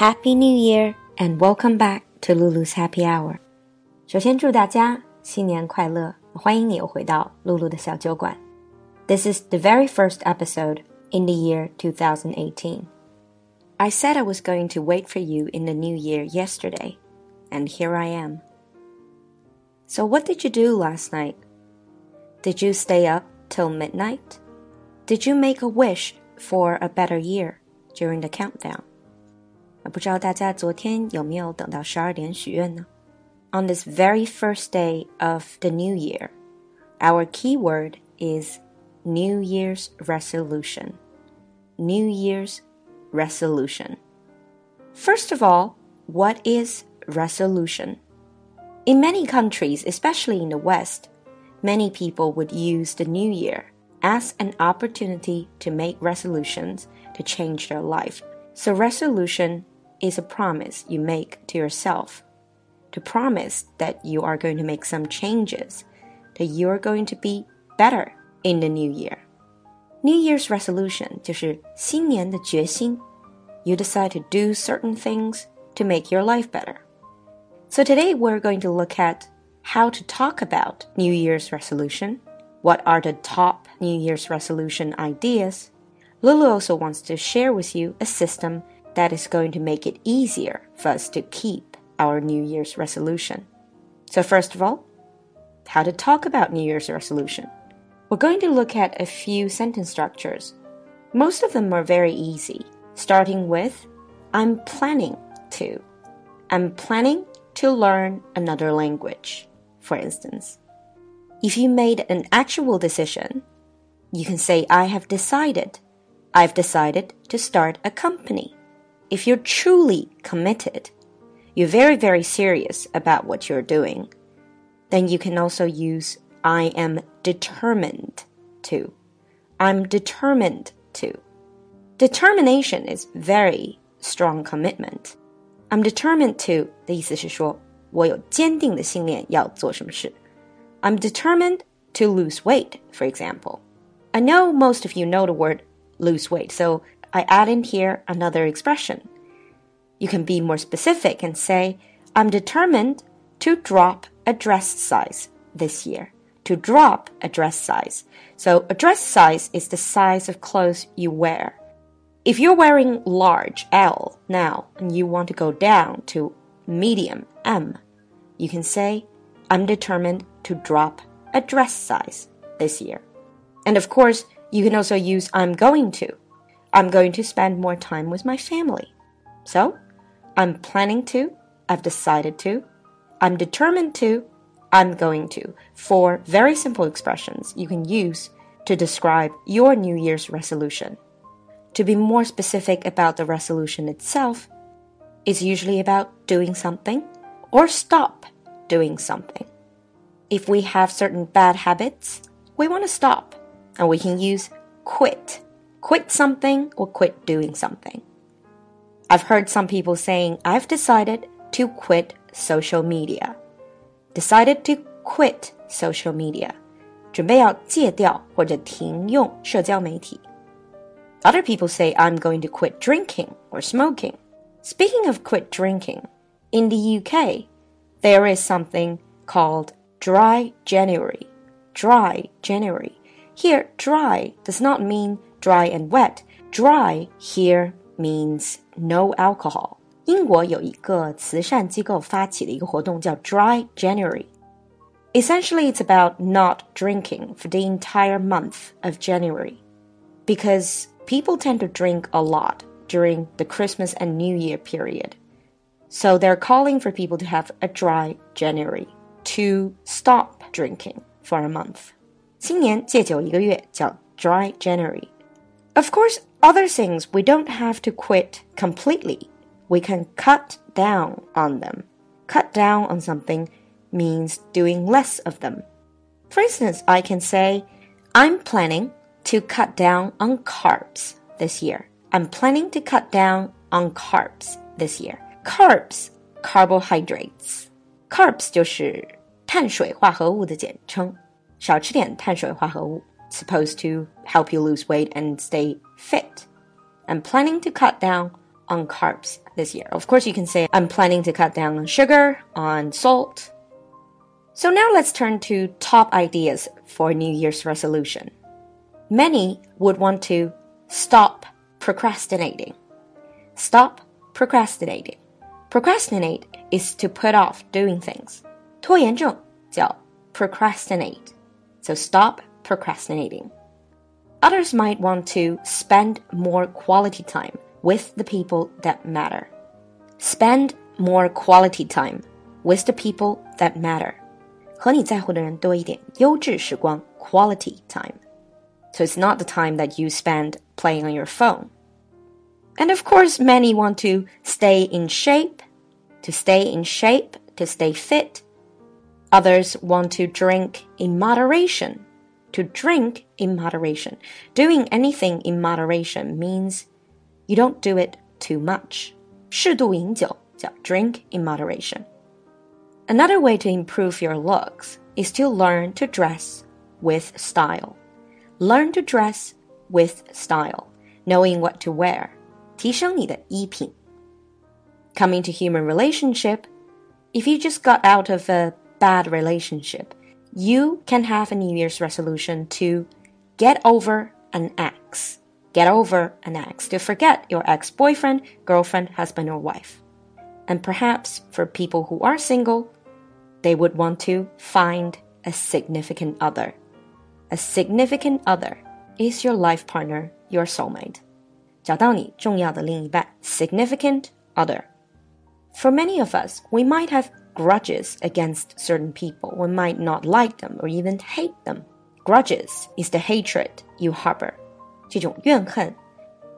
Happy New Year and welcome back to Lulu's Happy Hour。首先祝大家新年快乐，欢迎你又回到露露的小酒馆。This is the very first episode in the year 2018. I said I was going to wait for you in the new year yesterday, and here I am. So, what did you do last night? Did you stay up till midnight? Did you make a wish for a better year during the countdown? 不知道大家昨天有没有等到十二点许愿呢？On this very first day of the new year, our keyword is New Year's resolution. New Year's resolution. First of all, what is resolution? In many countries, especially in the West, many people would use the new year as an opportunity to make resolutions to change their life. So, resolution is a promise you make to yourself to promise that you are going to make some changes, that you are going to be better in the new year. New Year's resolution 就是新年的决心. You decide to do certain things to make your life better. So today we're going to look at how to talk about New Year's resolution. What are the top New Year's resolution ideas? Lulu also wants to share with you a system that is going to make it easier for us to keep our New Year's resolution. So, first of all, how to talk about New Year's resolution. We're going to look at a few sentence structures. Most of them are very easy, starting with I'm planning to. I'm planning to learn another language, for instance. If you made an actual decision, you can say I have decided. I've decided to start a company if you're truly committed, you're very, very serious about what you're doing, then you can also use I am determined to. I'm determined to. Determination is very strong commitment. I'm determined to 的意思是说，我有坚定的信念要做什么事。I'm determined to lose weight, for example. I know most of you know the word lose weight, so I add in here another expression. You can be more specific and say, I'm determined to drop a dress size this year. To drop a dress size. So, a dress size is the size of clothes you wear. If you're wearing large L now and you want to go down to medium M, you can say, I'm determined to drop a dress size this year. And of course, you can also use I'm going to. I'm going to spend more time with my family. So, I'm planning to, I've decided to, I'm determined to, I'm going to. Four very simple expressions you can use to describe your New Year's resolution. To be more specific about the resolution itself, it's usually about doing something or stop doing something. If we have certain bad habits, we want to stop, and we can use quit quit something or quit doing something. I've heard some people saying, I've decided to quit social media. Decided to quit social media. 准备要戒掉或者停用社交媒体. Other people say I'm going to quit drinking or smoking. Speaking of quit drinking, in the UK, there is something called dry January. Dry January. Here, dry does not mean dry and wet. Dry here means no alcohol. 英国有一个慈善机构发起的一个活动叫 Dry January. Essentially, it's about not drinking for the entire month of January. Because people tend to drink a lot during the Christmas and New Year period. So they're calling for people to have a dry January to stop drinking for a month. 新年戒酒一个月叫 Dry January. Of course, other things we don't have to quit completely. We can cut down on them. Cut down on something means doing less of them. For instance, I can say, I'm planning to cut down on carbs this year. I'm planning to cut down on carbs this year. Carbs, carbohydrates. Carbs 就是碳水化合物的简称，少吃点碳水化合物。 supposed to help you lose weight and stay fit. I'm planning to cut down on carbs this year. Of course, you can say, I'm planning to cut down on sugar, on salt. So now let's turn to top ideas for New Year's resolution. Many would want to stop procrastinating. Stop procrastinating. Procrastinate is to put off doing things. 拖延症叫 procrastinate. So stop procrastinating. Others might want to spend more quality time with the people that matter. Spend more quality time with the people that matter. 和你在乎的人多一点，优质时光 quality time. So it's not the time that you spend playing on your phone. And of course, many want to stay in shape, to stay in shape, to stay fit. Others want to drink in moderation, to drink in moderation. Doing anything in moderation means you don't do it too much. 适度饮酒叫 drink in moderation. Another way to improve your looks is to learn to dress with style. Learn to dress with style, knowing what to wear. 提升你的衣品. Coming to human relationship, if you just got out of a bad relationship, you can have a New Year's resolution to get over an ex. Get over an ex, to forget your ex boyfriend, girlfriend, husband, or wife. And perhaps for people who are single, they would want to find a significant other. A significant other is your life partner, your soulmate. 找到你重要的另一半, significant other. For many of us, we might have grudges against certain people. We might not like them or even hate them. Grudges is the hatred you harbor. 这种怨恨,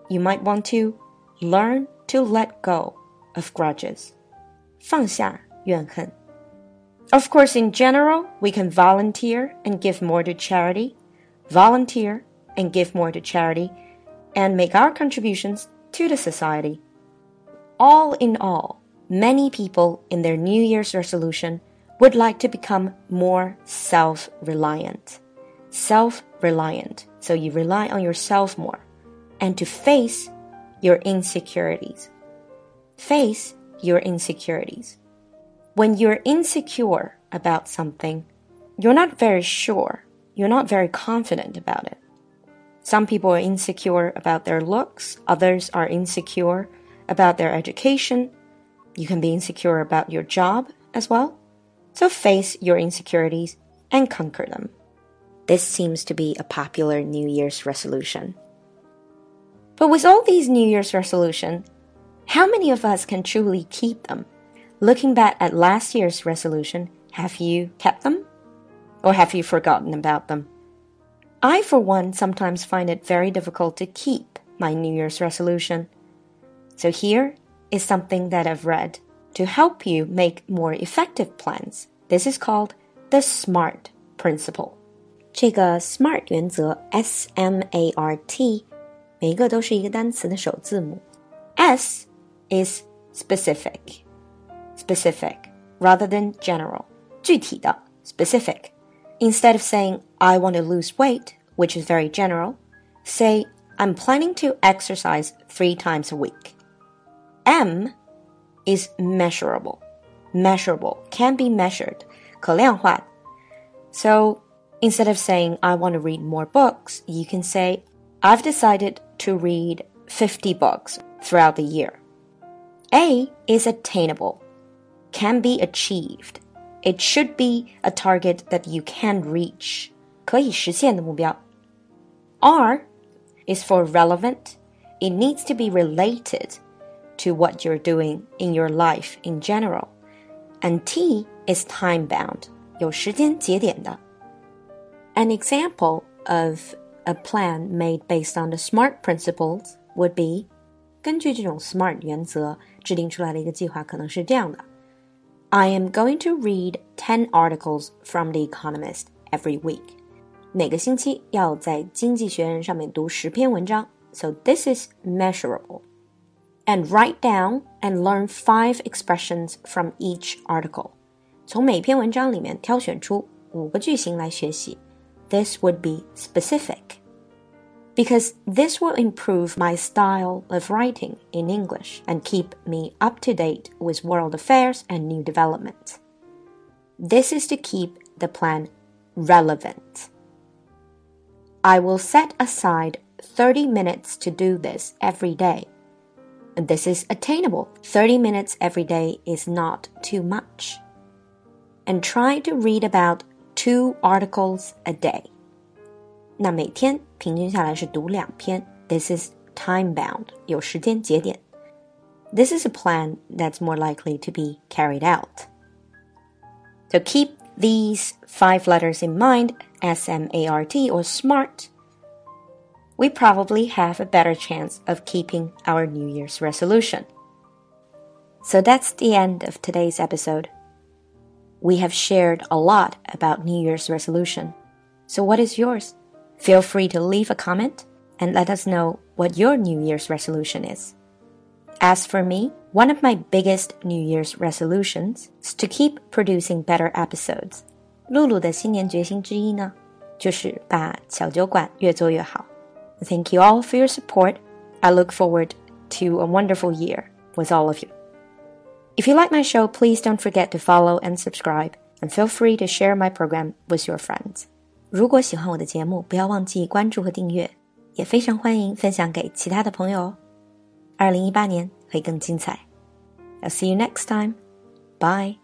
you might want to learn to let go of grudges. 放下怨恨. Of course, in general, we can volunteer and give more to charity, volunteer and give more to charity, and make our contributions to the society. All in all, many people in their New Year's resolution would like to become more self reliant. Self reliant, so you rely on yourself more, and to face your insecurities. Face your insecurities. When you're insecure about something, you're not very sure, you're not very confident about it. Some people are insecure about their looks, others are insecure about their education. You can be insecure about your job as well. So face your insecurities and conquer them. This seems to be a popular New Year's resolution. But with all these New Year's resolutions, how many of us can truly keep them? Looking back at last year's resolution, have you kept them? Or have you forgotten about them? I, for one, sometimes find it very difficult to keep my New Year's resolution. So here is something that I've read to help you make more effective plans. This is called the SMART principle. 这个 SMART 原则 S M A R T，每一个都是一个单词的首字母。S is specific specific rather than general. 具体的 specific. Instead of saying I want to lose weight, which is very general, say I'm planning to exercise 3 times a week. M is measurable. Measurable can be measured. 可量化. So instead of saying I want to read more books, you can say I've decided to read 50 books throughout the year. A is attainable can be achieved. It should be a target that you can reach. 可以实现的目标. R is for relevant. It needs to be related to what you're doing in your life in general. And T is time bound. 有时间节点的. An example of a plan made based on the SMART principles would be 根据这种 SMART 原则制定出来的一个计划可能是这样的。I am going to read 10 articles from The Economist every week. 每个星期要在《经济学人》上面读十篇文章，so this is measurable. And write down and learn five expressions from each article. 从每篇文章里面挑选出五个句型来学习。This would be specific. because this will improve my style of writing in English and keep me up to date with world affairs and new developments. This is to keep the plan relevant. I will set aside 30 minutes to do this every day. This is attainable. 30 minutes every day is not too much. And try to read about two articles a day. 那每天平均下来是读两篇。This is time bound，有时间节点。This is a plan that's more likely to be carried out. So keep these five letters in mind, S M A R T or SMART. We probably have a better chance of keeping our New Year's resolution. So that's the end of today's episode. We have shared a lot about New Year's resolution. So what is yours? Feel free to leave a comment and let us know what your New Year's resolution is. As for me, one of my biggest New Year's resolutions is to keep producing better episodes. 露露的新年决心之一呢，就是把小酒馆越做越好。 Thank you all for your support. I look forward to a wonderful year with all of you. If you like my show, please don't forget to follow and subscribe, and feel free to share my program with your friends. 如果喜欢我的节目，不要忘记关注和订阅，也非常欢迎分享给其他的朋友哦。二零一八年会更精彩。I'll see you next time. Bye.